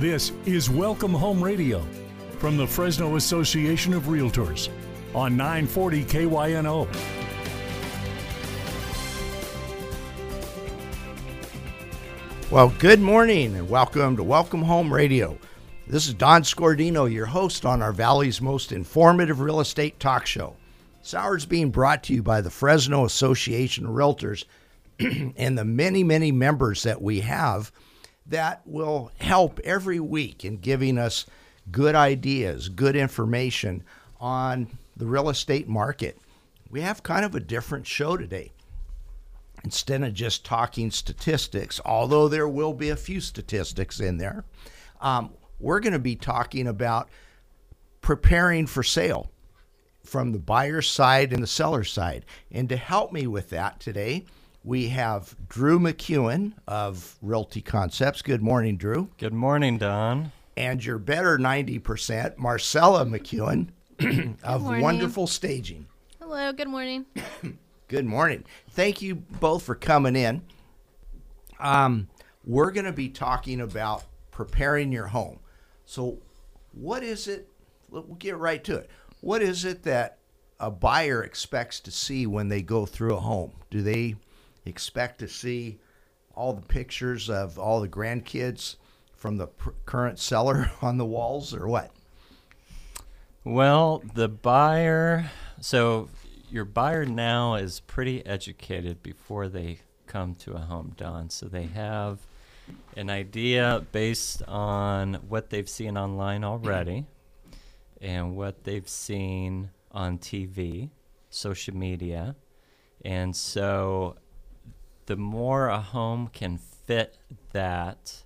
This is Welcome Home Radio from the Fresno Association of Realtors on 940 KYNO. Well, good morning and welcome to Welcome Home Radio. This is Don Scordino, your host on our Valley's most informative real estate talk show. Hour is being brought to you by the Fresno Association of Realtors and the many, many members that we have that will help every week in giving us good ideas, good information on the real estate market. We have kind of a different show today instead of just talking statistics, although there will be a few statistics in there, um, we're going to be talking about preparing for sale from the buyer side and the seller side. And to help me with that today, we have Drew McEwen of Realty Concepts. Good morning, Drew. Good morning, Don. And your better 90%, Marsela McEwen of morning. Wonderful Staging. Hello, good morning. Good morning. Thank you both for coming in. Um, we're going to be talking about preparing your home. So, what is it? We'll get right to it. What is it that a buyer expects to see when they go through a home? Do they expect to see all the pictures of all the grandkids from the pr- current seller on the walls, or what? Well, the buyer, so your buyer now is pretty educated before they come to a home, Don. So they have an idea based on what they've seen online already and what they've seen on TV, social media. And so the more a home can fit that,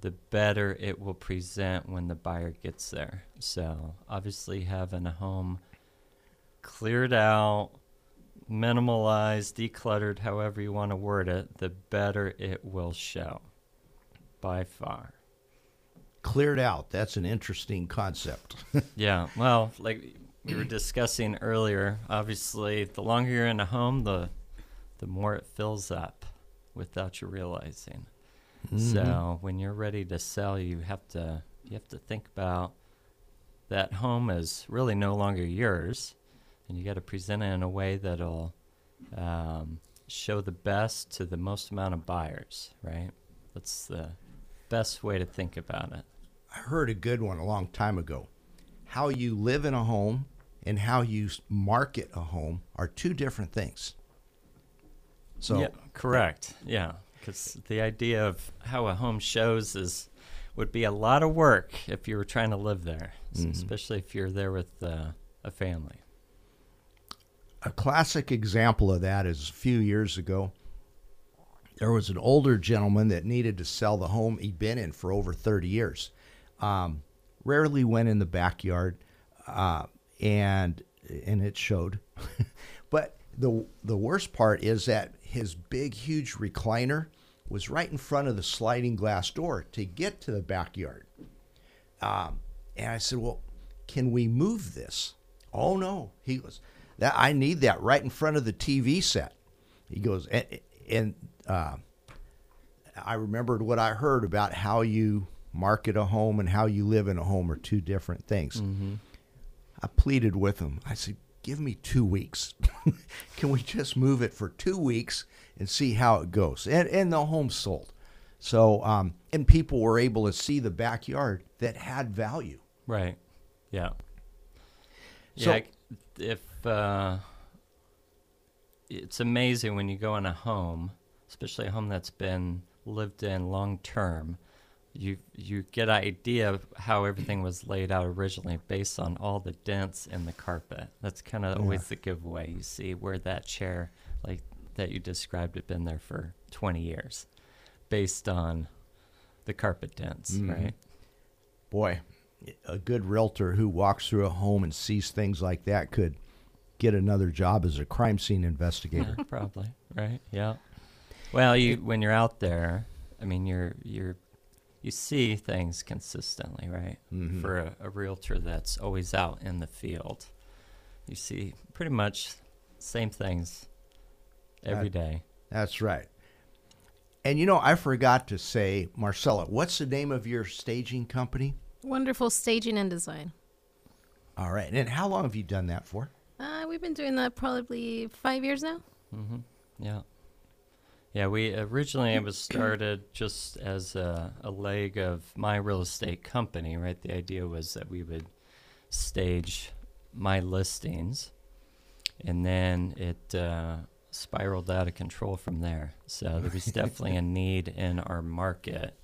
the better it will present when the buyer gets there. So, obviously, having a home cleared out, minimalized, decluttered, however you want to word it, the better it will show by far. Cleared out. That's an interesting concept. Yeah, well, like we were discussing earlier, obviously, the longer you're in a home, the the more it fills up without you realizing. So when you're ready to sell, you have to you have to think about that home is really no longer yours, and you got to present it in a way that'll um, show the best to the most amount of buyers. Right? That's the best way to think about it. I heard a good one a long time ago. How you live in a home and how you market a home are two different things. So, yeah, correct. Yeah, because the idea of how a home shows is would be a lot of work if you were trying to live there, s- especially if you're there with uh, a family. a classic example of that is a few years ago. There was an older gentleman that needed to sell the home he'd been in for over 30 years. Um, rarely went in the backyard, uh, and and it showed. but the the worst part is that his big, huge recliner was right in front of the sliding glass door to get to the backyard. Um, and I said, "Well, can we move this?" Oh no, he goes. That I need that right in front of the TV set. He goes, and, and uh, I remembered what I heard about how you market a home and how you live in a home are two different things. I pleaded with him. I said, "Give me two weeks. Can we just move it for two weeks and see how it goes?" And and the home sold. So um, and people were able to see the backyard that had value. Right. Yeah. So- yeah. If uh, it's amazing when you go in a home, especially a home that's been lived in long term, you you get an idea of how everything was laid out originally based on all the dents in the carpet. That's kind of always the giveaway. You see where that chair, like that you described, had been there for 20 years, based on the carpet dents, mm-hmm. right? boy, a good realtor who walks through a home and sees things like that could get another job as a crime scene investigator. Probably right. Yeah. Well, you when you're out there, I mean, you're you're you see things consistently, right? For a, a realtor that's always out in the field, you see pretty much same things every That- day. That's right. And you know, I forgot to say, Marsela, what's the name of your staging company? Wonderful staging and design. All right. And how long have you done that for? Uh, we've been doing that probably five years now. Mm-hmm. Yeah. Yeah, we originally it was started just as a, a leg of my real estate company, right? The idea was that we would stage my listings, and then it uh, spiraled out of control from there. So there was definitely a need in our market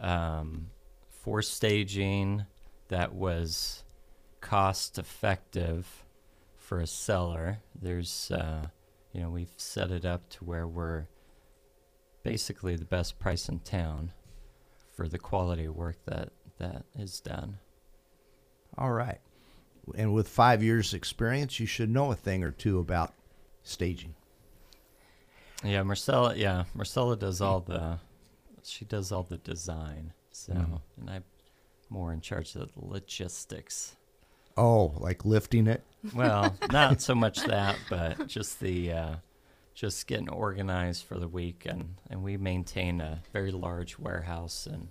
um, for staging that was cost effective for a seller. There's, uh, you know, we've set it up to where we're basically the best price in town for the quality of work that that is done. All right. And with five years' experience, you should know a thing or two about staging. Yeah, Marsela. Yeah, Marsela does all the. She does all the design. So, Mhm. and I'm more in charge of the logistics. Oh, like lifting it? Well, not so much that, but just the uh, just getting organized for the week, and and we maintain a very large warehouse and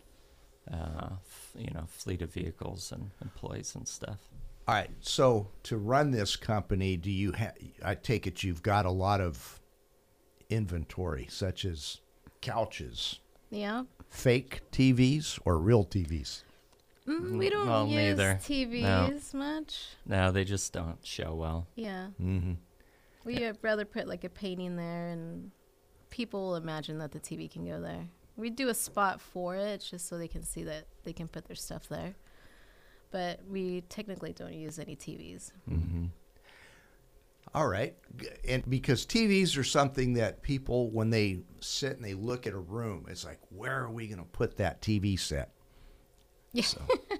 uh, f- you know fleet of vehicles and employees and stuff. All right. So to run this company, do you have? I take it you've got a lot of inventory, such as couches, Yeah. fake TVs, or real TVs. Mm, we don't well, use neither. TVs much. No, they just don't show well. Yeah. Mm-hmm. We would rather put like a painting there and people will imagine that the TV can go there. We do a spot for it just so they can see that they can put their stuff there. But we technically don't use any TVs. Mm-hmm. All right. And because TVs are something that people, when they sit and they look at a room, it's like, where are we going to put that TV set? Yeah. So,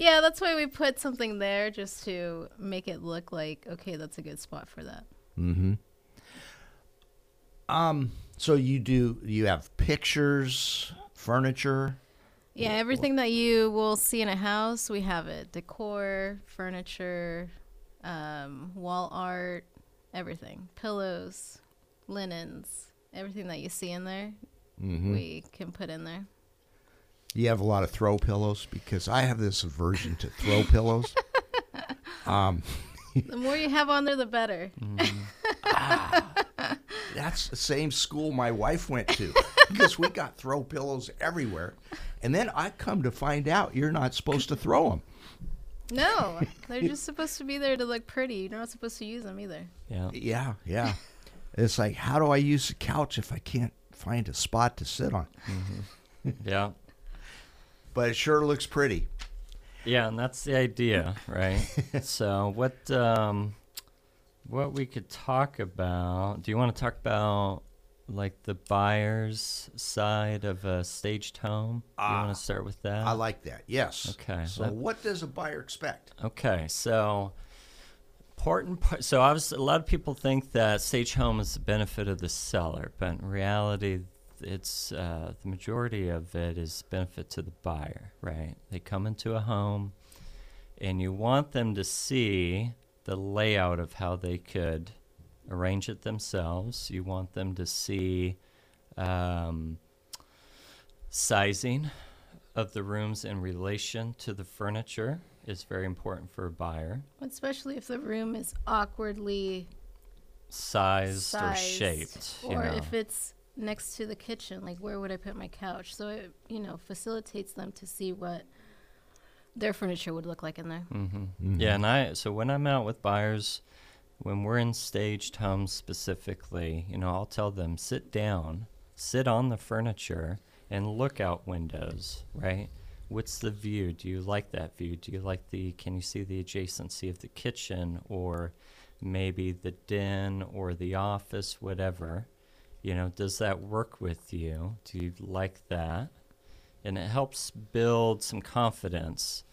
Yeah, that's why we put something there just to make it look like okay, that's a good spot for that. Mm-hmm. Um. So you do? You have pictures, furniture. Yeah, everything that you will see in a house, we have it. Decor, furniture, um, wall art, everything. Pillows, linens, everything that you see in there, Mm-hmm. we can put in there. You have a lot of throw pillows because I have this aversion to throw pillows. Um, The more you have on there, the better. Mm-hmm. Ah, that's the same school my wife went to because we got throw pillows everywhere. And then I come to find out you're not supposed to throw them. No, they're just supposed to be there to look pretty. You're not supposed to use them either. Yeah. Yeah, yeah. It's like, how do I use the couch if I can't find a spot to sit on? Mm-hmm. Yeah. But it sure looks pretty. Yeah, and that's the idea, right? so what um what we could talk about do you want to talk about like the buyer's side of a staged home? Do you Ah, want to start with that? I like that. Yes. Okay, So, that- what does a buyer expect? Okay, so important part. So obviously, a lot of people think that stage home is the benefit of the seller, but in reality, it's uh, the majority of it is benefit to the buyer. Right? They come into a home, and you want them to see the layout of how they could arrange it themselves. You want them to see um, sizing of the rooms in relation to the furniture is very important for a buyer. Especially if the room is awkwardly Sized, or sized, shaped. you or know. if it's next to the kitchen, like where would I put my couch? So it, you know, facilitates them to see what their furniture would look like in there. Mm-hmm. Yeah, and I so when I'm out with buyers, when we're in staged homes specifically, you know, I'll tell them sit down, sit on the furniture, and look out windows. Right? What's the view? Do you like that view? Do you like the? Can you see the adjacency of the kitchen or maybe the den or the office, whatever? You know, does that work with you? Do you like that? and it helps build some confidence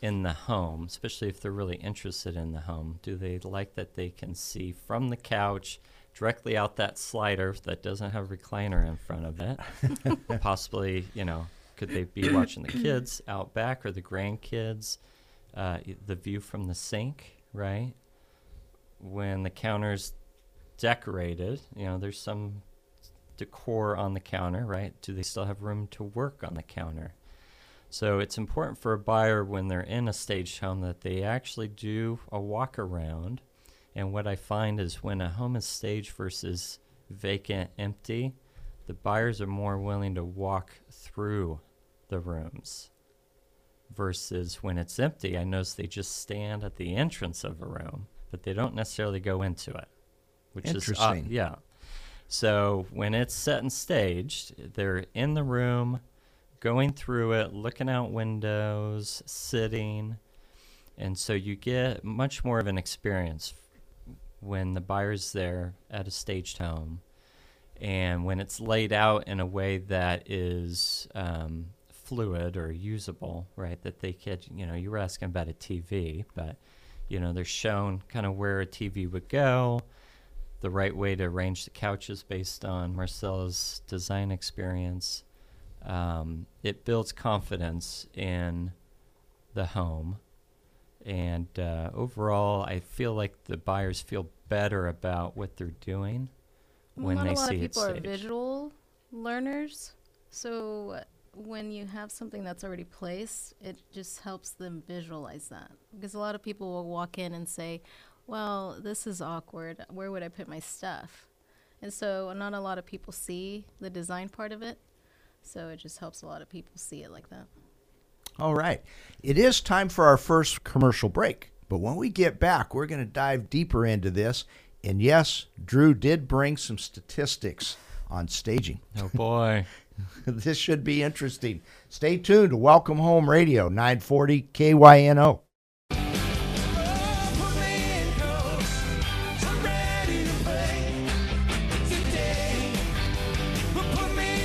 in the home, especially if they're really interested in the home. Do they like that they can see from the couch directly out that slider that doesn't have a recliner in front of it? Possibly, you know, could they be watching the kids out back or the grandkids? Uh, the view from the sink, right? When the counter's decorated, you know, there's some decor on the counter, right? Do they still have room to work on the counter? So it's important for a buyer when they're in a staged home that they actually do a walk around. And what I find is when a home is staged versus vacant, empty, the buyers are more willing to walk through the rooms versus when it's empty. I notice they just stand at the entrance of a room, but they don't necessarily go into it, which is odd. Interesting. yeah. So when it's set and staged, they're in the room, going through it, looking out windows, sitting, and so you get much more of an experience when the buyer's there at a staged home and when it's laid out in a way that is um, fluid or usable, right? That they could, you know, you were asking about a TV, but you know, they're shown kind of where a TV would go, the right way to arrange the couches based on Marsela's design experience. Um, it builds confidence in the home. And uh, overall, I feel like the buyers feel better about what they're doing when Not they a lot of people are visual learners, so when you have something that's already placed, it just helps them visualize that. Because a lot of people will walk in and say, "Well, this is awkward. Where would I put my stuff?" And so not a lot of people see the design part of it. So it just helps a lot of people see it like that. All right. It is time for our first commercial break. But when we get back, we're going to dive deeper into this. And yes, Drew did bring some statistics on staging. Oh boy. this should be interesting. Stay tuned to Welcome Home Radio, 940 KYNO.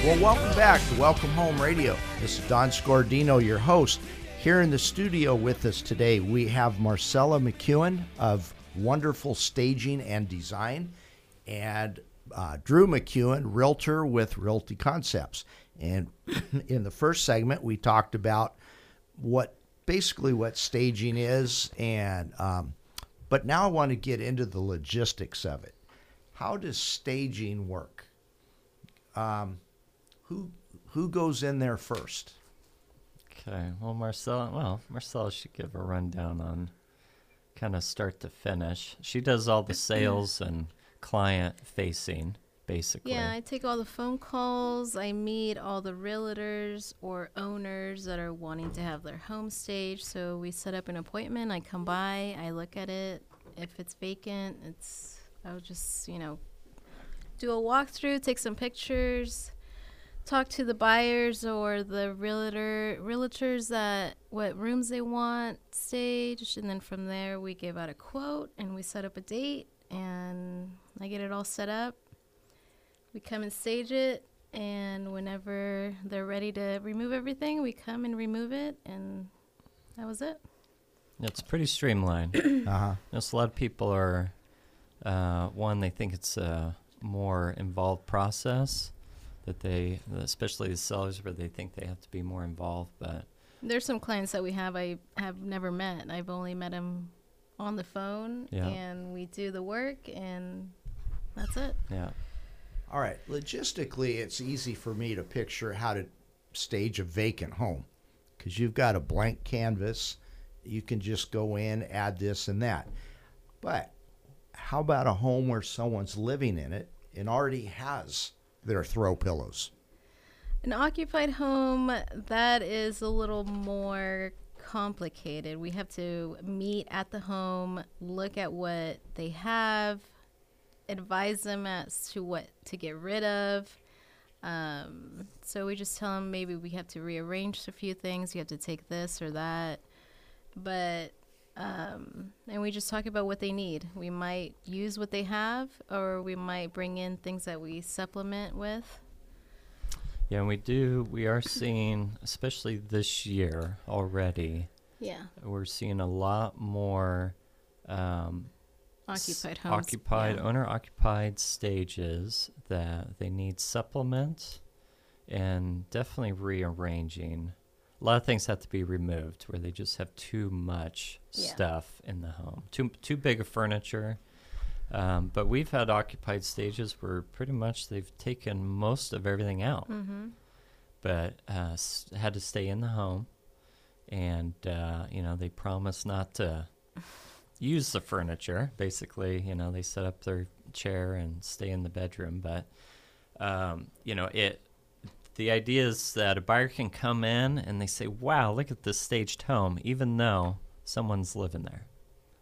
Well, welcome back to Welcome Home Radio. This is Don Scordino, your host. Here in the studio with us today, we have Marsela McEwen of Wonderful Staging and Design, and uh, Drew McEwen, realtor with Realty Concepts. And in the first segment, we talked about what basically what staging is, and um, but now I want to get into the logistics of it. How does staging work? Um, who who goes in there first? Okay. Well, Marsela, well, Marsela should give a rundown on kind of start to finish. She does all the sales and client facing, basically. Yeah, I take all the phone calls. I meet all the realtors or owners that are wanting to have their home staged. So we set up an appointment. I come by, I look at it. If it's vacant, it's I'll just you know do a walkthrough, take some pictures, talk to the buyers or the realtor realtors that what rooms they want staged, and then from there we give out a quote and we set up a date and I get it all set up we come and stage it and whenever they're ready to remove everything we come and remove it and that was it It's pretty streamlined. Uh huh. Just a lot of people are, uh, one, they think it's a more involved process that they, especially the sellers, where they think they have to be more involved. But there's some clients that we have i have never met i've only met them on the phone Yeah. and we do the work and that's it yeah, All right. Logistically, it's easy for me to picture how to stage a vacant home because you've got a blank canvas. You can just go in, add this and that. But how about a home where someone's living in it and already has their throw pillows? An occupied home, that is a little more complicated. We have to meet at the home, look at what they have, advise them as to what to get rid of. Um, so we just tell them maybe we have to rearrange a few things. You have to take this or that. But, um, and we just talk about what they need. We might use what they have, or we might bring in things that we supplement with. yeah. And we do. We are seeing, especially this year already, Yeah. we're seeing a lot more um, occupied homes. occupied yeah. owner occupied stages that they need supplement and definitely rearranging a lot of things have to be removed where they just have too much Yeah. stuff in the home too too big of furniture Um, but we've had occupied stages where pretty much they've taken most of everything out, Mm-hmm. but uh, s- had to stay in the home, and uh, you know they promised not to use the furniture. Basically, you know they set up their chair and stay in the bedroom, but um, you know it. The idea is that a buyer can come in and they say, "Wow, look at this staged home," even though someone's living there.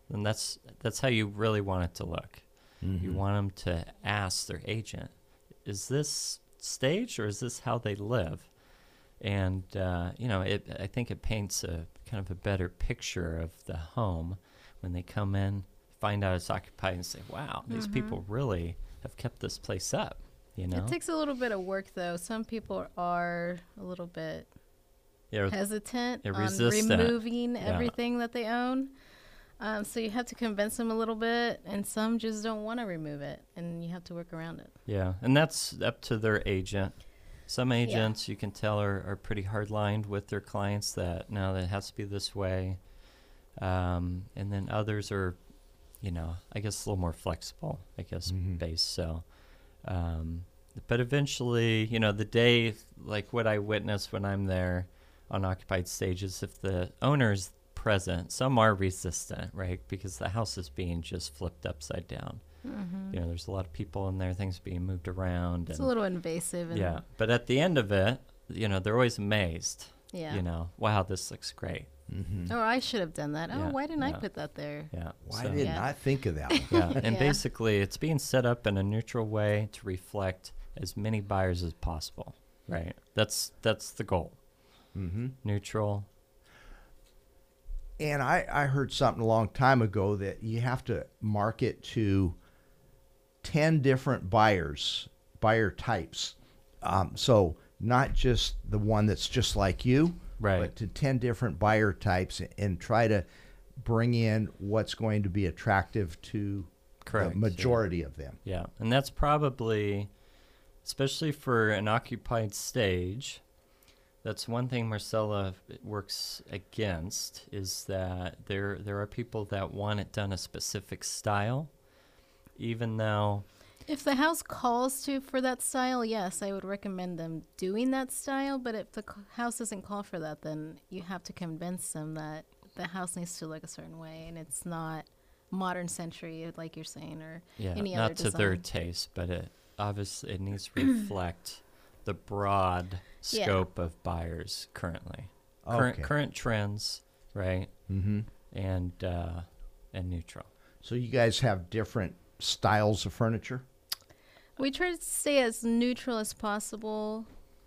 And that's that's how you really want it to look. You want them to ask their agent, "Is this staged or is this how they live?" And uh, you know, it. I think it paints a kind of a better picture of the home when they come in, find out it's occupied, and say, "Wow, these people really have kept this place up." You know, It takes a little bit of work, though. Some people are a little bit yeah, hesitant They're on removing Yeah. everything that they own. Um, so you have to convince them a little bit, and some just don't want to remove it, and you have to work around it. Yeah, and that's up to their agent. Some agents you can tell are, are pretty hard lined with their clients that no, that has to be this way. Um, and then others are, you know, I guess a little more flexible, I guess, Mhm. based. So, um, but eventually, you know, the day, like what I witness when I'm there on occupied stages, if the owner's present, some are resistant, right? Because the house is being just flipped upside down you know there's a lot of people in there things being moved around It's and a little invasive. And yeah but at the end of it you know they're always amazed Yeah. you know wow this looks great Mm-hmm. Or I should have done that. Oh, Yeah, why didn't I put that there? yeah Why so- didn't Yeah. I think of that? one? yeah and Yeah. basically it's being set up in a neutral way to reflect as many buyers as possible right that's that's the goal mm-hmm. neutral And I, I heard something a long time ago that you have to market to 10 different buyers, buyer types. Um, so not just the one that's just like you, Right. but to 10 different buyer types and try to bring in what's going to be attractive to Correct, the yeah. majority of them. Yeah, and that's probably, especially for an occupied stage, that's one thing Marsela works against is that there there are people that want it done a specific style, even though If the house calls to for that style, yes, I would recommend them doing that style. But if the c- house doesn't call for that, then you have to convince them that the house needs to look a certain way, and it's not modern century, like you're saying, or yeah, any not other to their design. taste, but it obviously it needs to reflect the broad Yeah. scope of buyers currently, current current trends, right, Mm-hmm. and uh, and neutral. So you guys have different styles of furniture? We try to stay as neutral as possible.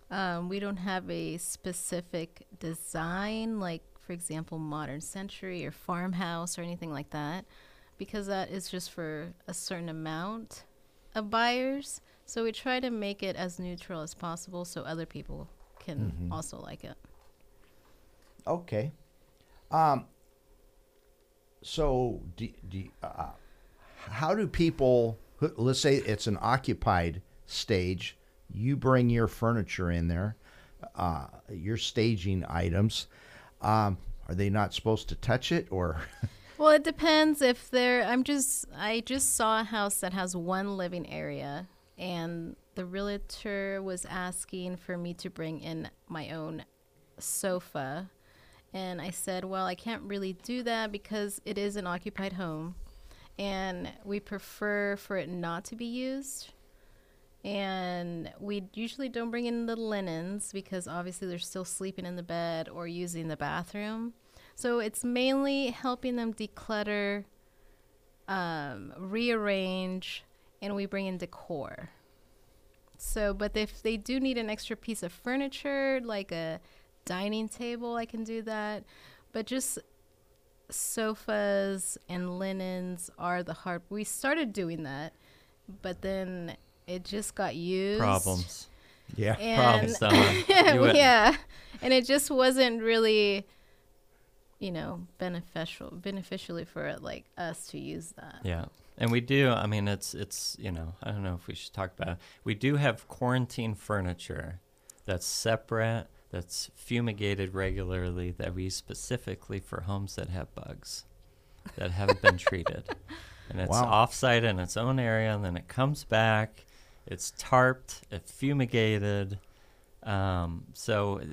Um, we don't have a specific design, like, for example, modern century or farmhouse or anything like that, because that is just for a certain amount of buyers. So we try to make it as neutral as possible so other people can Mhm. also like it. Okay. Um. So, do, do, uh, how do people? Let's say it's an occupied stage. You bring your furniture in there, uh, your staging items. Um, are they not supposed to touch it, or? Well, it depends if they're. I'm just. I just saw a house that has one living area, and the realtor was asking for me to bring in my own sofa, and I said, "Well, I can't really do that because it is an occupied home, and we prefer for it not to be used." And we usually don't bring in the linens because obviously they're still sleeping in the bed or using the bathroom. So it's mainly helping them declutter, um, rearrange, and we bring in decor. So, but if they do need an extra piece of furniture, like a dining table, I can do that. But just sofas and linens are the hard. We started doing that, but then it just got used. Problems. Yeah. And Problems, yeah, and it just wasn't really, you know, beneficial beneficially for like us to use that. Yeah. And we do, I mean, it's, it's, you know, I don't know if we should talk about it. We do have quarantine furniture that's separate, that's fumigated regularly, that we use specifically for homes that have bugs that haven't been treated. and it's Wow. off-site in its own area, and then it comes back. It's tarped, it's fumigated. Um, so uh,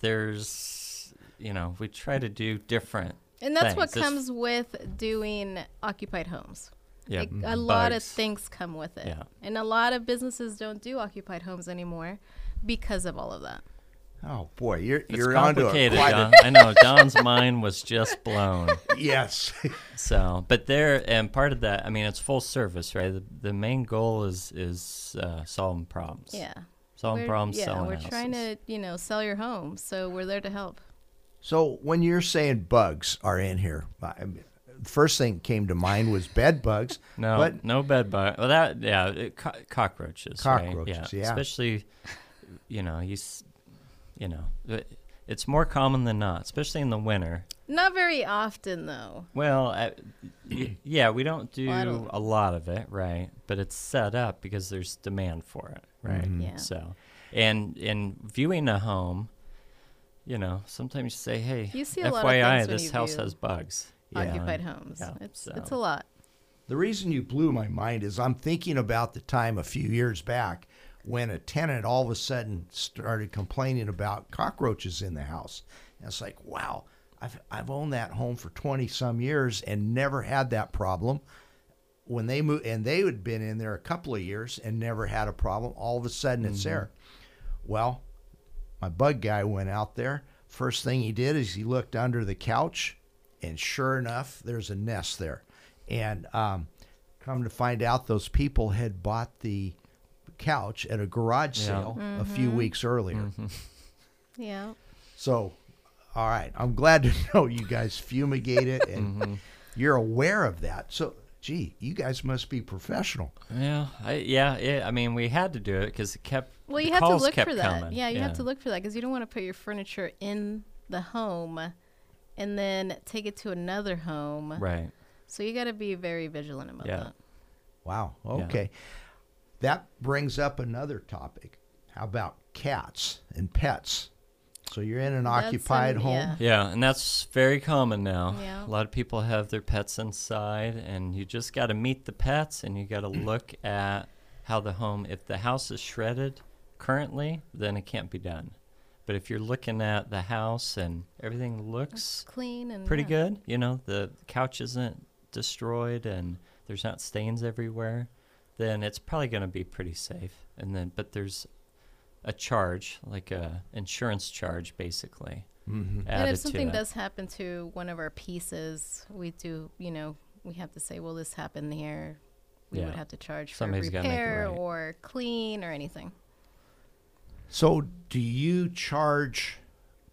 there's, you know, we try to do different. And that's what. It's- comes with doing occupied homes. Yeah, Like, a lot of things come with it. Yeah. And a lot of businesses don't do occupied homes anymore because of all of that. Oh boy, you're It's you're onto a complicated, quite Don. I know Don's mind was just blown. yes. So, but there, and part of that, I mean, it's full service, right? The, the main goal is is uh, solving problems. Yeah. solving We're- problems, yeah, selling we're houses. trying to, you know, sell your home. So we're there to help. so when you're saying bugs are in here, I, the first thing that came to mind was bed bugs. No, but no bed bug. Well, that yeah, it, co- cockroaches. right? Cockroaches, yeah. Especially, you know, you, s- you know, it's more common than not, especially in the winter. Not very often, though. Well, uh, yeah, we don't do Well, don't- a lot of it, right? But it's set up because there's demand for it, right? Yeah. So, and in viewing a home, you know, sometimes you say, "Hey, You see a lot of FYI, when this you house view has bugs." Occupied and- homes. yeah, it's so- it's a lot. The reason you blew my mind is I'm thinking about the time a few years back when a tenant all of a sudden started complaining about cockroaches in the house. And it's like, wow, I've, I've owned that home for 20 some years and never had that problem. When they moved, and they had been in there a couple of years and never had a problem. All of a sudden it's there. Well, my bug guy went out there. First thing he did is he looked under the couch, and sure enough, there's a nest there. And um, come to find out, those people had bought the couch at a garage Yeah. sale a few mm-hmm. weeks earlier. Mm-hmm. Yeah. So, all right, I'm glad to know you guys fumigate it and mm-hmm. you're aware of that. So, gee, you guys must be professional. Yeah, I, yeah, yeah. I mean, we had to do it because it kept. Well, you have to calls look kept for that. coming. Yeah, you have to look for that because you don't want to put your furniture in the home and then take it to another home. Right. So you got to be very vigilant about Yeah. that. Wow. Yeah. Okay. That brings up another topic. How about cats and pets? So you're in an That's occupied an- home. yeah. Yeah, and that's very common now. Yeah. A lot of people have their pets inside, and you just got to meet the pets, and you got to look at how the home. If the house is shredded currently, then it can't be done. But if you're looking at the house and everything looks Clean and pretty yeah. good, you know, the couch isn't destroyed and there's not stains everywhere, then it's probably going to be pretty safe. And then, but there's a charge, like a insurance charge, basically. Mm-hmm. And added if to something does happen to one of our pieces, we do, you know, we have to say, well, this happened here. We would have to charge for Somebody's make it repair right. or clean or anything. So do you charge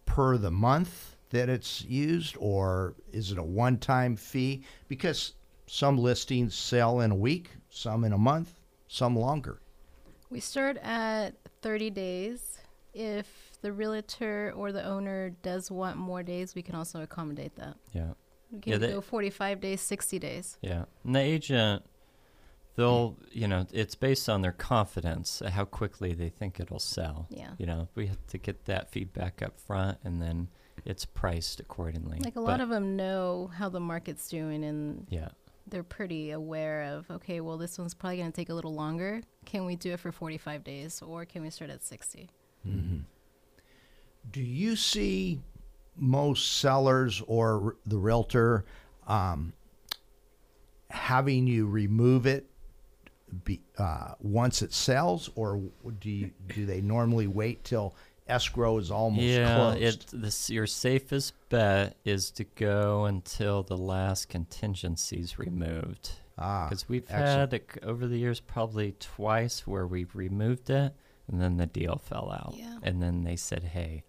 per the month that it's used, or is it a one-time fee? Because some listings sell in a week, some in a month, some longer. We start at 30 days. If the realtor or the owner does want more days, we can also accommodate that. Yeah. We can Yeah, they- go 45 days, 60 days. Yeah. And the agent, they'll, you know, it's based on their confidence, how quickly they think it'll sell. Yeah. You know, we have to get that feedback up front and then it's priced accordingly. Like a lot But- of them know how the market's doing and Yeah. They're pretty aware of, okay, well, this one's probably going to take a little longer. Can we do it for 45 days or can we start at 60? Do you see most sellers or the realtor um, having you remove it be, uh, once it sells, or do you, do they normally wait till escrow is almost yeah, closed? it this your safest bet is to go until the last contingency's removed. Ah, Because we've excellent. had it, over the years probably twice where we've removed it and then the deal fell out. Yeah. And then they said, "Hey,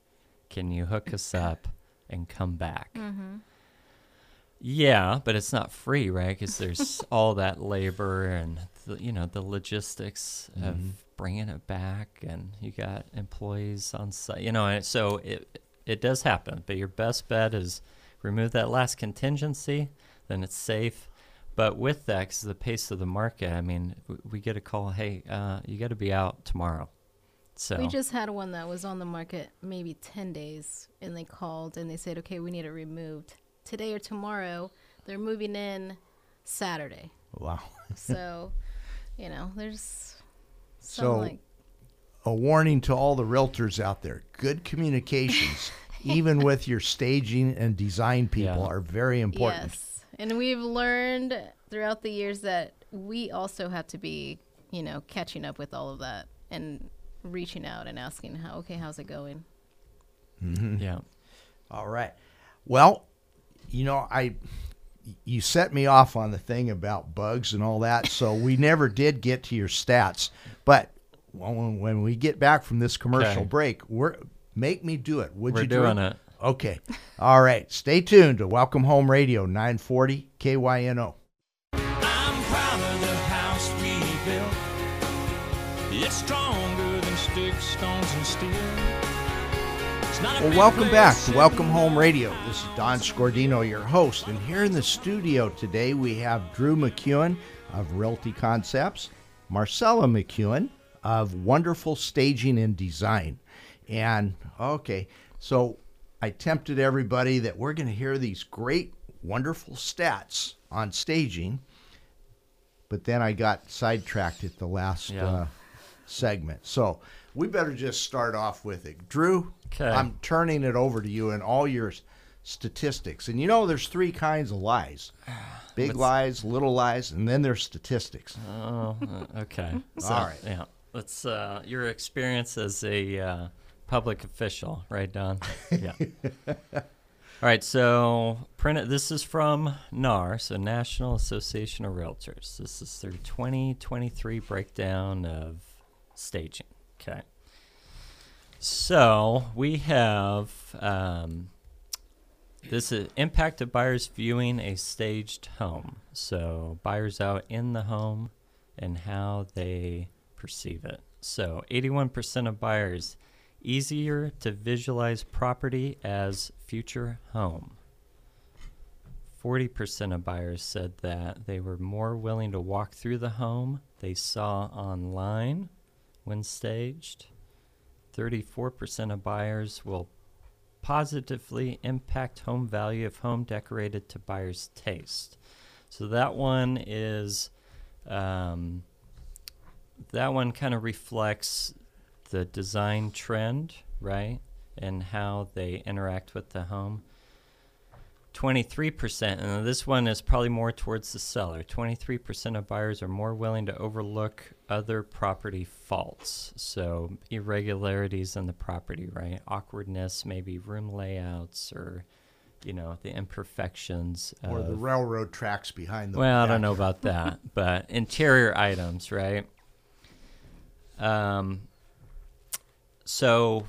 can you hook us up and come back?" Mm-hmm. Yeah, but it's not free, right? Because there's all that labor and the, you know the logistics of bringing it back, and you got employees on site. You know, and so it it does happen. But your best bet is remove that last contingency, then it's safe. But with that, because the pace of the market, I mean, w- we get a call, hey, uh, you got to be out tomorrow. So We just had one that was on the market maybe 10 days and they called and they said, okay, we need it removed today or tomorrow. They're moving in Saturday. Wow. So, you know, there's some So- like A warning to all the realtors out there: good communications, even with your staging and design people, Yeah. are very important. yes, and we've learned throughout the years that we also have to be, you know, catching up with all of that and reaching out and asking how okay, how's it going? Mm-hmm. Yeah. All right. Well, you know, I you set me off on the thing about bugs and all that, so we never did get to your stats. But when, we get back from this commercial Okay. break, we're make me do it. Would We're you Drew? doing it. Okay. All right. Stay tuned to Welcome Home Radio 940 KYNO. Well, welcome back to Welcome Home Radio. This is Don Scordino, your host. And here in the studio today, we have Drew McEwen of Realty Concepts, Marsela McEwen of Wonderful Staging and Design. And okay, so I tempted everybody that we're going to hear these great, wonderful stats on staging, but then I got sidetracked at the last Yeah. uh, segment. So we better just start off with it. Drew, Okay. I'm turning it over to you and all your statistics. And you know, there's three kinds of lies big lies, little lies, and then there's statistics. Oh, uh, okay. So, All right. Yeah. Let's. Uh, your experience as a uh, public official, right, Don? Yeah. All right. So, printed. This is from NAR, so National Association of Realtors. This is their 2023 breakdown of staging. Okay. So we have um, this is impact of buyers viewing a staged home. So buyers out in the home and how they perceive it. So 81% of buyers easier to visualize property as future home. 40% of buyers said that they were more willing to walk through the home they saw online when staged. 34% of buyers will positively impact home value if home decorated to buyer's taste. So that one is, um, that one kind of reflects the design trend, right? And how they interact with the home. 23%, and this one is probably more towards the seller. 23% of buyers are more willing to overlook other property faults. So, irregularities in the property, right? Awkwardness, maybe room layouts, or, you know, the imperfections. Or the railroad tracks behind the well, I don't know about that, but interior items, right? Um, so,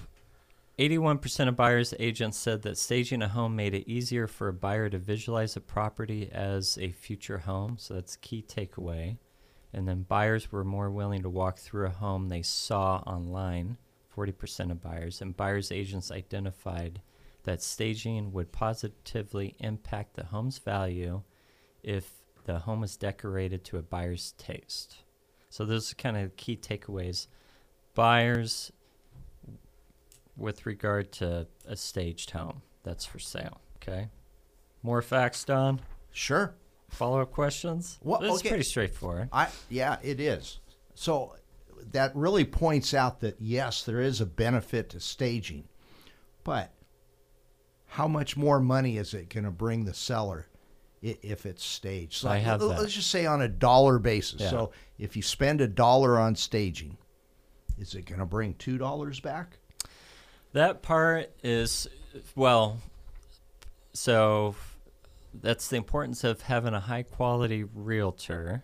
81% of buyers agents said that staging a home made it easier for a buyer to visualize a property as a future home. So, that's a key takeaway. And then buyers were more willing to walk through a home they saw online, 40% of buyers. And buyers agents identified that staging would positively impact the home's value if the home is decorated to a buyer's taste. So those are kind of key takeaways. Buyers with regard to a staged home that's for sale. Okay. More facts, Don? Sure. Follow up questions? Well, it's okay. pretty straightforward. I yeah, it is. So that really points out that yes, there is a benefit to staging, but how much more money is it going to bring the seller if it's staged? So I have let- that. Let's just say on a dollar basis. Yeah. So if you spend a dollar on staging, is it going to bring two dollars back? That part is, well, so that's the importance of having a high quality realtor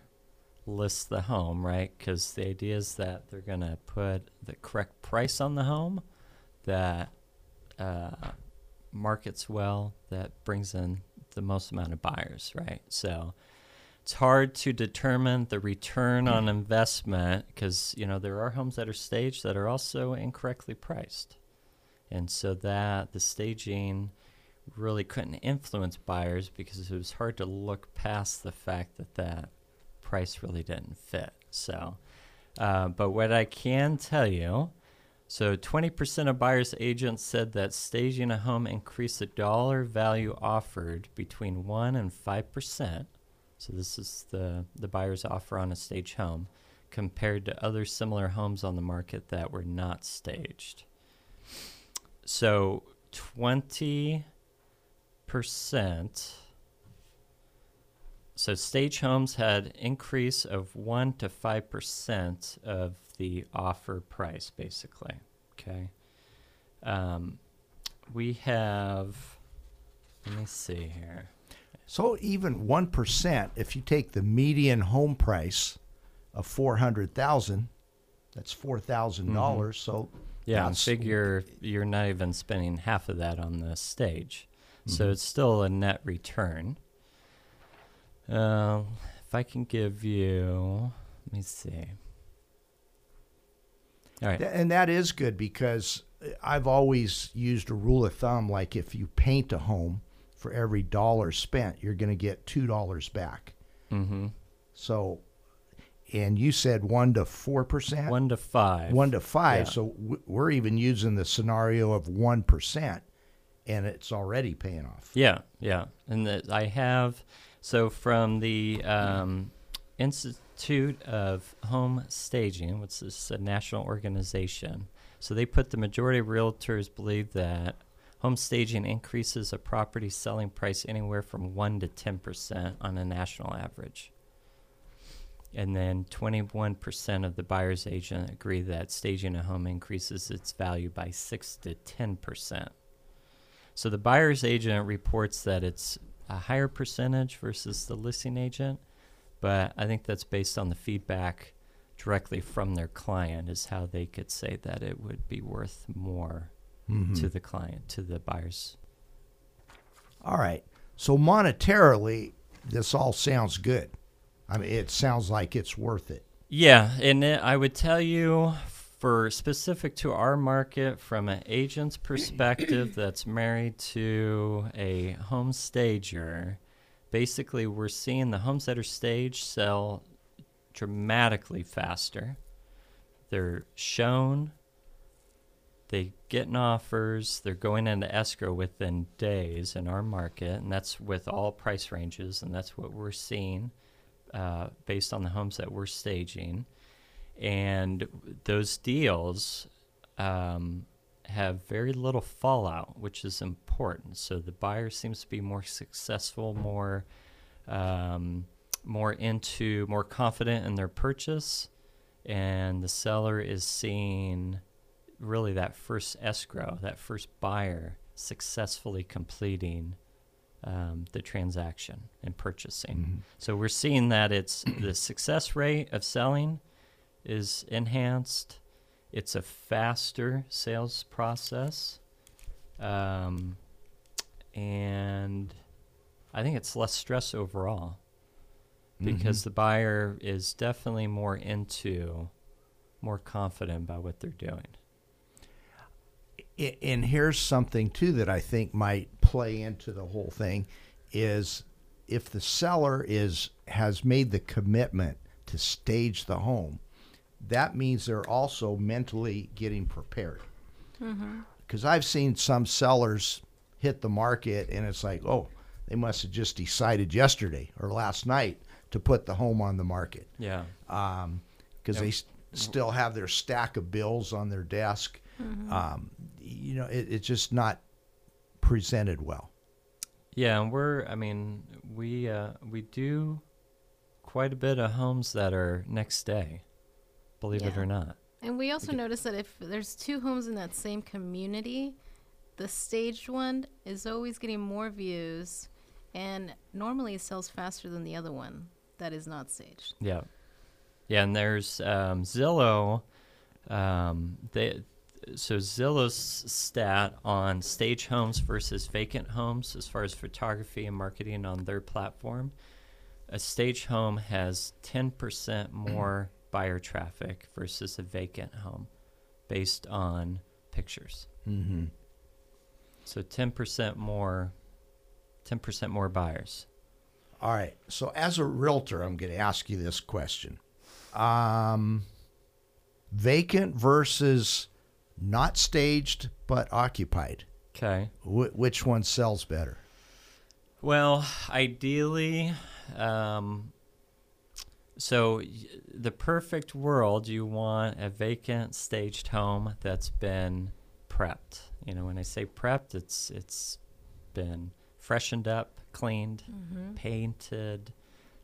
list the home, right? Because the idea is that they're going to put the correct price on the home that uh, markets well, that brings in the most amount of buyers, right? So it's hard to determine the return on investment because, you know, there are homes that are staged that are also incorrectly priced. And so that the staging really couldn't influence buyers because it was hard to look past the fact that that price really didn't fit. So, uh, but what I can tell you, so 20% of buyers agents said that staging a home increased the dollar value offered between 1 and 5%. So this is the the buyer's offer on a stage home compared to other similar homes on the market that were not staged. So 20 percent so stage homes had increase of 1 to 5% of the offer price basically okay um, we have let me see here So even one percent, if you take the median home price of four hundred thousand, that's four dollars. So Yeah, figure you're not even spending half of that on the stage. So Mm-hmm. it's still a net return. Um, if I can give you, let me see. All right. And that is good because I've always used a rule of thumb like if you paint a home for every dollar spent, you're going to get $2 back. Mm-hmm. So, and you said 1 to 4%? One to five. 1 to 5. Yeah. So we're even using the scenario of 1% and it's already paying off. Yeah, yeah, and that I have so from the um, Institute of Home Staging, which is a national organization. So they put the majority of realtors believe that home staging increases a property selling price anywhere from one to ten percent on a national average. And then 21% of the buyer's agent agree that staging a home increases its value by 6 to 10%. So the buyer's agent reports that it's a higher percentage versus the listing agent, but I think that's based on the feedback directly from their client is how they could say that it would be worth more mm-hmm. to the client, to the buyers. All right. So monetarily, this all sounds good. I mean, it sounds like it's worth it. Yeah, and it, I would tell you for specific to our market from an agent's perspective that's married to a home stager, basically we're seeing the homes that are staged sell dramatically faster. They're shown, they getting offers, they're going into escrow within days in our market, and that's with all price ranges, and that's what we're seeing uh, based on the homes that we're staging. And those deals um, have very little fallout, which is important. So the buyer seems to be more successful, more um, more into, more confident in their purchase, and the seller is seeing really that first escrow, that first buyer successfully completing um, the transaction and purchasing. So we're seeing that it's the success rate of selling is enhanced. It's a faster sales process, um, and I think it's less stress overall because the buyer is definitely more into, more confident about what they're doing. I- and here's something too that I think might play into the whole thing is if the seller is has made the commitment to stage the home, that means they're also mentally getting prepared. Because I've seen some sellers hit the market and it's like, oh, they must have just decided yesterday or last night to put the home on the market Yeah. because they s- still have their stack of bills on their desk. Um, you know, it, it's just not presented well. Yeah, and we're I mean, we uh we do quite a bit of homes that are next day, believe it or not. And we also noticed that if there's two homes in that same community, the staged one is always getting more views and normally it sells faster than the other one that is not staged. Yeah. Yeah, and there's um, Zillow. Um, they so Zillow's stat on stage homes versus vacant homes, as far as photography and marketing on their platform, a stage home has ten percent more buyer traffic versus a vacant home, based on pictures. Mm-hmm. So ten percent more, ten percent more buyers. All right. So, as a realtor, I'm going to ask you this question: um, vacant versus not staged but occupied. Okay. Wh- which one sells better? Well, ideally, um, so the perfect world, you want a vacant staged home that's been prepped. You know, when I say prepped, it's it's been freshened up, cleaned, painted.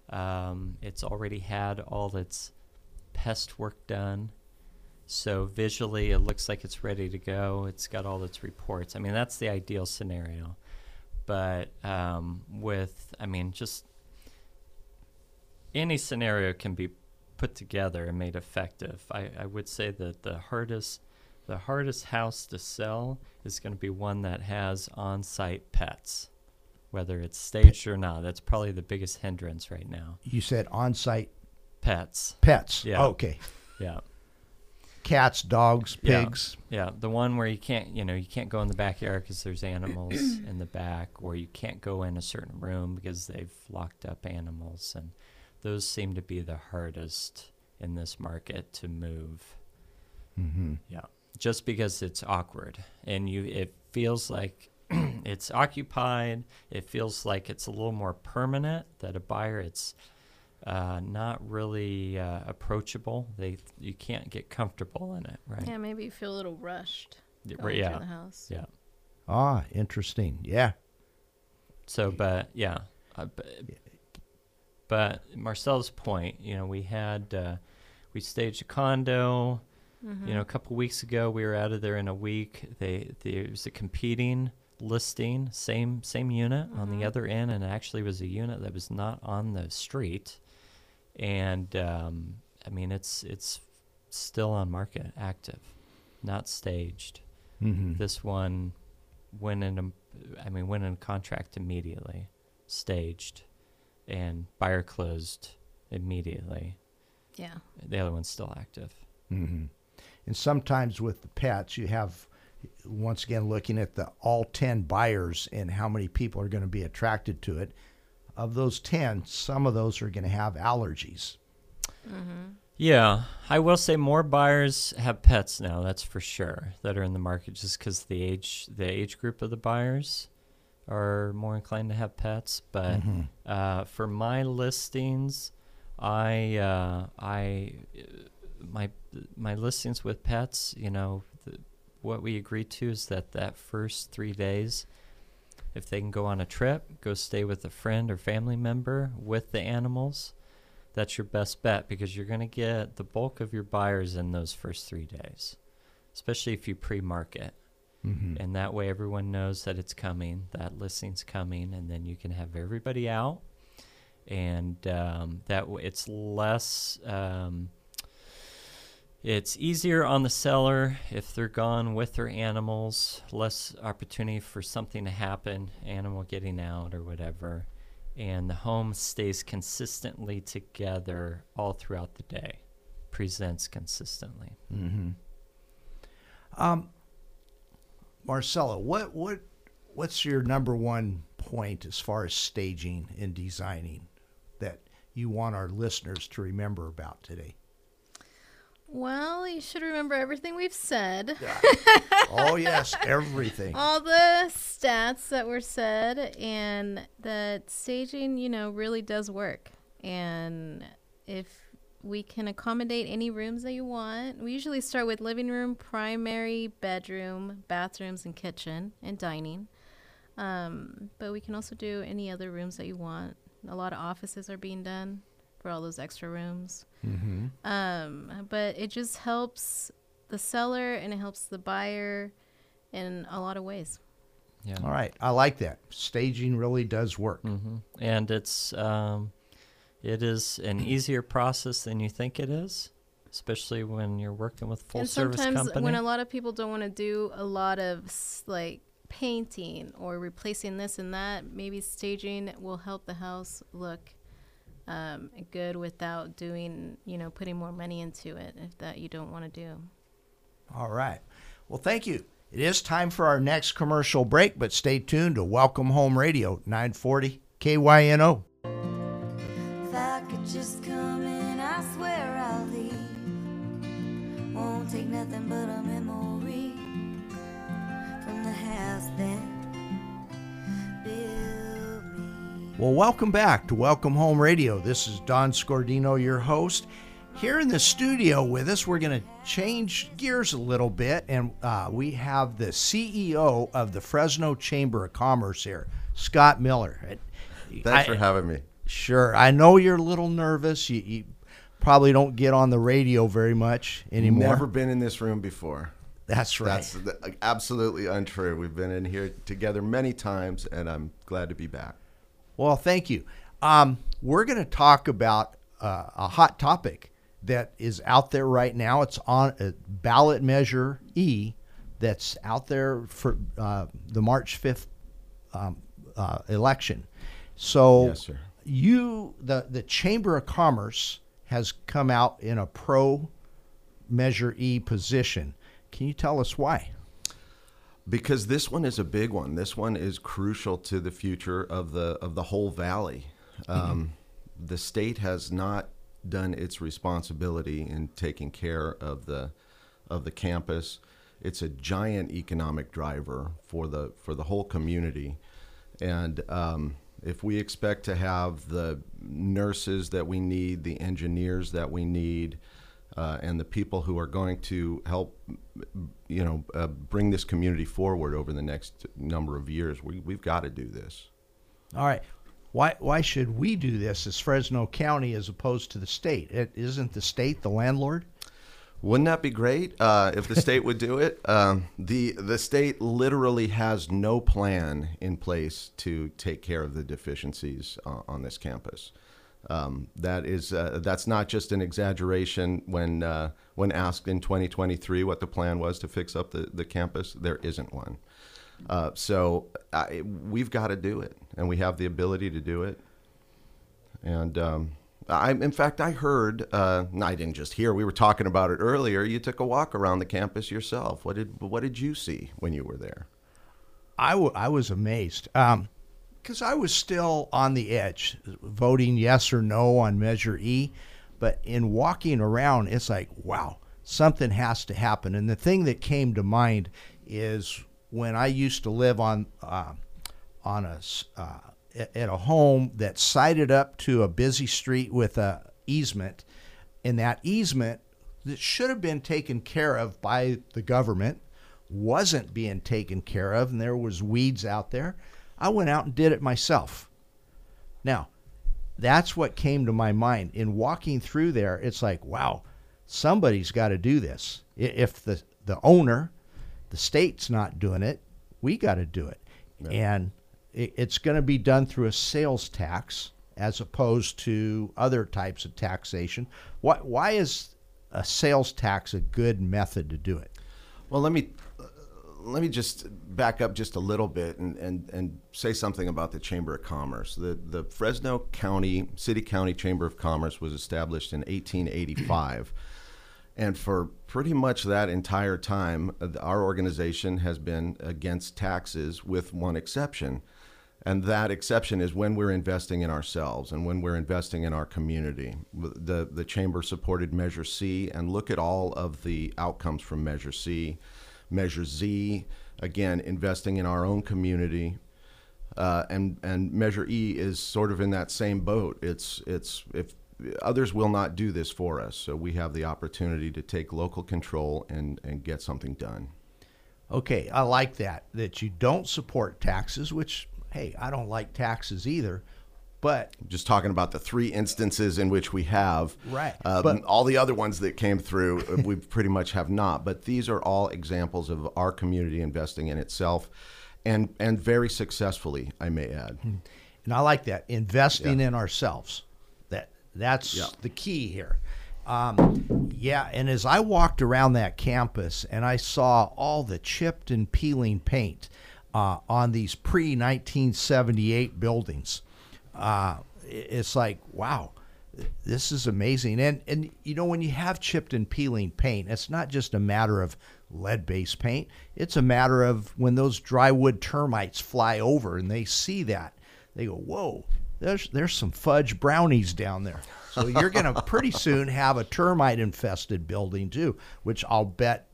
Um, it's already had all its pest work done. So visually, it looks like it's ready to go. It's got all its reports. I mean, that's the ideal scenario. But um, with, I mean, just any scenario can be put together and made effective. I, I would say that the hardest, the hardest house to sell is going to be one that has on-site pets, whether it's staged or not. That's probably the biggest hindrance right now. You said on-site Pets. pets. Yeah. Okay. Yeah. Cats, dogs, Yeah. pigs. Yeah, the one where you can't, you know, you can't go in the backyard because there's animals in the back, or you can't go in a certain room because they've locked up animals, and those seem to be the hardest in this market to move. Mm-hmm. Yeah, just because it's awkward, and you, it feels like it's occupied. It feels like it's a little more permanent. That a buyer, it's uh, not really uh, approachable. They, you can't get comfortable in it, right? Yeah, maybe you feel a little rushed Yeah, going right, yeah. the house. Yeah. Ah, interesting. Yeah. So, but yeah, uh, but, but Marsela's point, you know, we had uh, we staged a condo. You know, a couple weeks ago, we were out of there in a week. They there was a competing listing, same same unit on the other end, and it actually was a unit that was not on the street. And um, I mean, it's it's still on market, active, not staged. Mm-hmm. This one went in a, I mean, went in contract immediately, staged, and buyer closed immediately. Yeah. The other one's still active. Mm-hmm. And sometimes with the pets, you have, once again, looking at the all 10 buyers and how many people are going to be attracted to it. Of those 10, some of those are going to have allergies. Yeah, I will say more buyers have pets now. That's for sure that are in the market, just because the age the age group of the buyers are more inclined to have pets. But uh, for my listings, I uh, I my my listings with pets, you know, the, what we agreed to is that that first three days, if they can go on a trip, go stay with a friend or family member with the animals that's your best bet because you're going to get the bulk of your buyers in those first three days, especially if you pre market. Mm-hmm. And that way, everyone knows that it's coming, that listing's coming, and then you can have everybody out. And um, that w- it's less, um, it's easier on the seller if they're gone with their animals, less opportunity for something to happen, animal getting out or whatever and the home stays consistently together all throughout the day presents consistently Mm-hmm. Um, Marsela, what what what's your number one point as far as staging and designing that you want our listeners to remember about today? Well, you should remember everything we've said. oh yes, everything. all the stats that were said and that staging you know really does work and if we can accommodate any rooms that you want we usually start with living room primary bedroom bathrooms and kitchen and dining um, but we can also do any other rooms that you want a lot of offices are being done for all those extra rooms Mm-hmm. um, but it just helps the seller and it helps the buyer in a lot of ways. yeah All right, I like that. Staging really does work. hmm and it's um, it is an easier process than you think it is especially when you're working with full and service sometimes company when a lot of people don't want to do a lot of like painting or replacing this and that, maybe staging will help the house look um, good without doing, you know, putting more money into it if that you don't want to do. All right. Well, thank you. It is time for our next commercial break, but stay tuned to Welcome Home Radio 940 KYNO. If I could just come in, I swear I'll leave. Won't take nothing but a memory from the house that built me. Well, welcome back to Welcome Home Radio. This is Don Scordino, your host. Here in the studio with us, we're going to change gears a little bit, and uh, we have the CEO of the Fresno Chamber of Commerce here, Scott Miller. Thanks I- for having me. Sure. I know you're a little nervous. You, you probably don't get on the radio very much anymore. Never been in this room before. That's right. That's absolutely untrue. We've been in here together many times, and I'm glad to be back. Well, thank you. Um, we're going to talk about uh, a hot topic that is out there right now. It's on uh, ballot measure E that's out there for uh, the March 5th um, uh, election. So Yes, sir. You, the, the Chamber of Commerce has come out in a pro measure E position. Can you tell us why? Because this one is a big one. This one is crucial to the future of the of the whole valley. Um, The state has not done its responsibility in taking care of the of the campus. It's a giant economic driver for the for the whole community, and um, if we expect to have the nurses that we need, the engineers that we need, uh, and the people who are going to help, you know, uh, bring this community forward over the next number of years. We, we've got to do this. All right. Why why should we do this as Fresno County as opposed to the state? It, isn't the state the landlord? Wouldn't that be great uh, if the state would do it? Um, the the state literally has no plan in place to take care of the deficiencies uh, on this campus. Um, that is uh, that's not just an exaggeration when uh, when asked in 2023 what the plan was to fix up the, the campus. There isn't one. Uh, so I, we've got to do it, and we have the ability to do it. And um, I, in fact, I heard. Uh, no, I didn't just hear. We were talking about it earlier. You took a walk around the campus yourself. What did What did you see when you were there? I, w- I was amazed because I was still on the edge, voting yes or no on Measure E. But in walking around, it's like, wow, something has to happen. And the thing that came to mind is when I used to live on uh, on a uh, at a home that sided up to a busy street with a easement, and that easement that should have been taken care of by the government wasn't being taken care of, and there was weeds out there. I went out and did it myself. Now, that's what came to my mind in walking through there. It's like, wow, somebody's got to do this. If the the owner, the state's not doing it, we got to do it, and it, it's going to be done through a sales tax as opposed to other types of taxation. Why why is a sales tax a good method to do it? Well, let me let me just back up just a little bit and, and, and say something about the Chamber of Commerce. The the Fresno County City County Chamber of Commerce was established in 1885. And for pretty much that entire time, uh, our organization has been against taxes with one exception. And that exception is when we're investing in ourselves and when we're investing in our community. The, the Chamber supported Measure C, and look at all of the outcomes from Measure C. Measure Z, again, investing in our own community. Uh, and, and Measure E is sort of in that same boat. It's, it's, if others will not do this for us, so we have the opportunity to take local control and, and get something done. Okay, I like that. That you don't support taxes, which, hey, I don't like taxes either. But just talking about the three instances in which we have. Right. Um, But- all the other ones that came through, uh, we pretty much have not. But these are all examples of our community investing in itself, and and very successfully, I may add. and I like that investing in ourselves. That that's Yeah. the key here. Um, yeah, and as I walked around that campus and I saw all the chipped and peeling paint uh, on these pre 1978 buildings, uh, it's like wow, this is amazing. And and you know when you have chipped and peeling paint, it's not just a matter of lead-based paint. It's a matter of when those drywood termites fly over and they see that, they go, "Whoa, there's there's some fudge brownies down there." So you're going to pretty soon have a termite infested building too, which I'll bet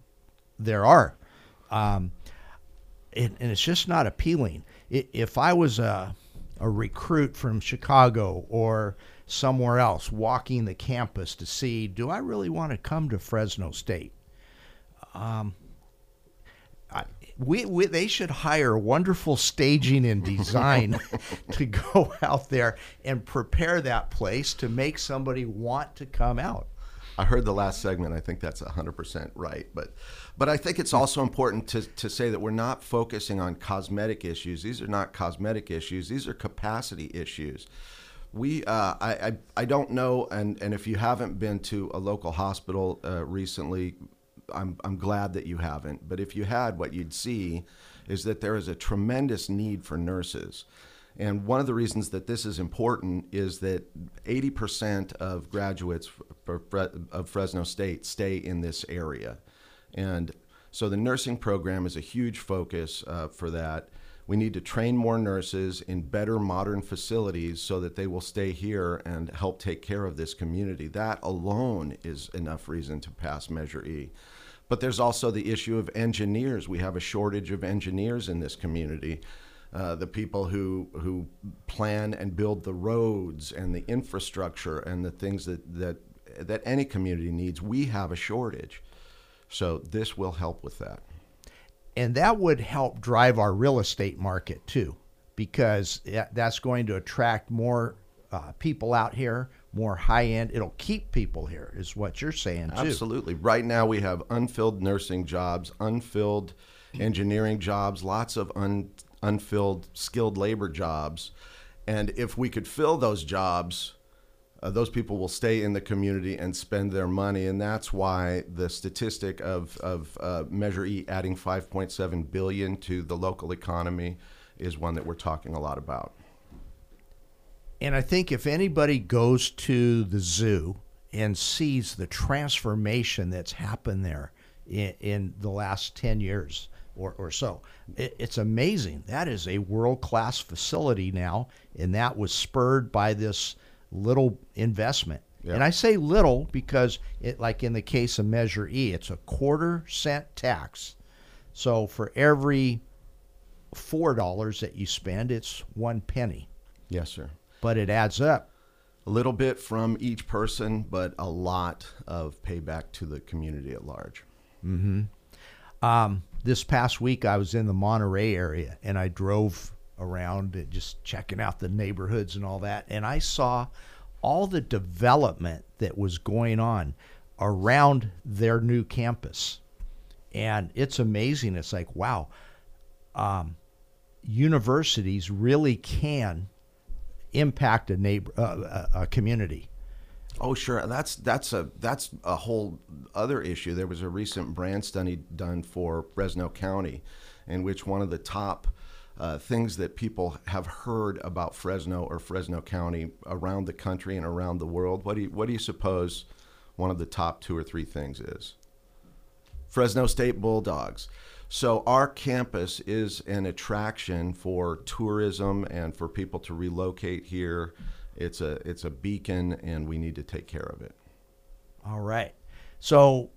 there are. Um, and, and it's just not appealing. I- If I was a, a recruit from Chicago or somewhere else walking the campus to see, do I really want to come to Fresno State? Um, I, we, we, they should hire wonderful staging and design to go out there and prepare that place to make somebody want to come out. I heard the last segment. I think that's 100% right. But, but I think it's also important to, to say that we're not focusing on cosmetic issues. These are not cosmetic issues, these are capacity issues. We, uh, I, I, I don't know, and, and if you haven't been to a local hospital uh, recently, I'm, I'm glad that you haven't. But if you had, what you'd see is that there is a tremendous need for nurses. And one of the reasons that this is important is that 80% of graduates of Fresno State stay in this area. And so the nursing program is a huge focus uh, for that. We need to train more nurses in better modern facilities so that they will stay here and help take care of this community. That alone is enough reason to pass Measure E. But there's also the issue of engineers. We have a shortage of engineers in this community. Uh, the people who who plan and build the roads and the infrastructure and the things that that that any community needs, we have a shortage. So this will help with that. And that would help drive our real estate market too, because that's going to attract more uh, people out here, more high end. It'll keep people here, is what you're saying too. Absolutely. Right now, we have unfilled nursing jobs, unfilled engineering jobs, lots of un, unfilled skilled labor jobs. And if we could fill those jobs, uh, those people will stay in the community and spend their money. And that's why the statistic of, of uh, Measure E adding 5.7 billion to the local economy is one that we're talking a lot about. And I think if anybody goes to the zoo and sees the transformation that's happened there in, in the last 10 years or, or so, it, it's amazing. That is a world class facility now, and that was spurred by this little investment. Yeah. And I say little because, it, like in the case of Measure E, it's a quarter cent tax. So for every four dollars that you spend, it's one penny. Yes, sir but it adds up. A little bit from each person, but a lot of payback to the community at large. Mm-hmm. Um, this past week, I was in the Monterey area and I drove around and just checking out the neighborhoods and all that. And I saw all the development that was going on around their new campus. And it's amazing. It's like, wow, um, universities really can impact a neighbor, uh, a, community. Oh, sure. That's that's a that's a whole other issue. There was a recent brand study done for Fresno County, in which one of the top uh, things that people have heard about Fresno or Fresno County around the country and around the world. What do you, what do you suppose one of the top two or three things is? Fresno State Bulldogs. So our campus is an attraction for tourism and for people to relocate here. It's a it's a beacon, and we need to take care of it. All right. So,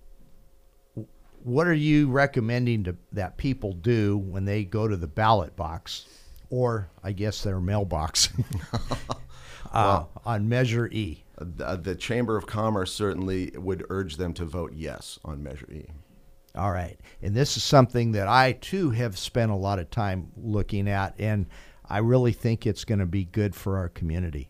what are you recommending to, that people do when they go to the ballot box, or I guess their mailbox, uh, on Measure E? The, the Chamber of Commerce certainly would urge them to vote yes on Measure E. All right. And this is something that I too have spent a lot of time looking at, and I really think it's going to be good for our community.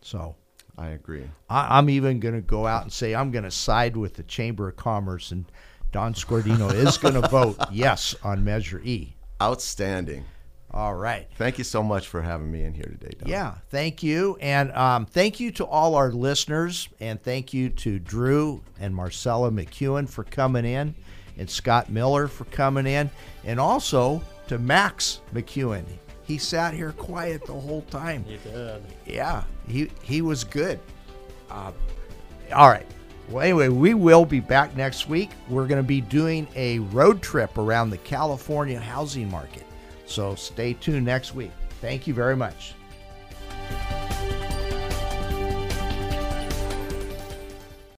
So I agree. I, am even going to go out and say I'm going to side with the Chamber of Commerce, and Don Scordino is going to vote yes on Measure E. Outstanding. All right. Thank you so much for having me in here today, Don. Yeah, thank you. And um, thank you to all our listeners. And thank you to Drew and Marsela McEwen for coming in and Scott Miller for coming in, and also to Max McEwen. He sat here quiet the whole time. He did. Yeah, he he was good. Uh, all right. Well, anyway, we will be back next week. We're going to be doing a road trip around the California housing market. So stay tuned next week. Thank you very much.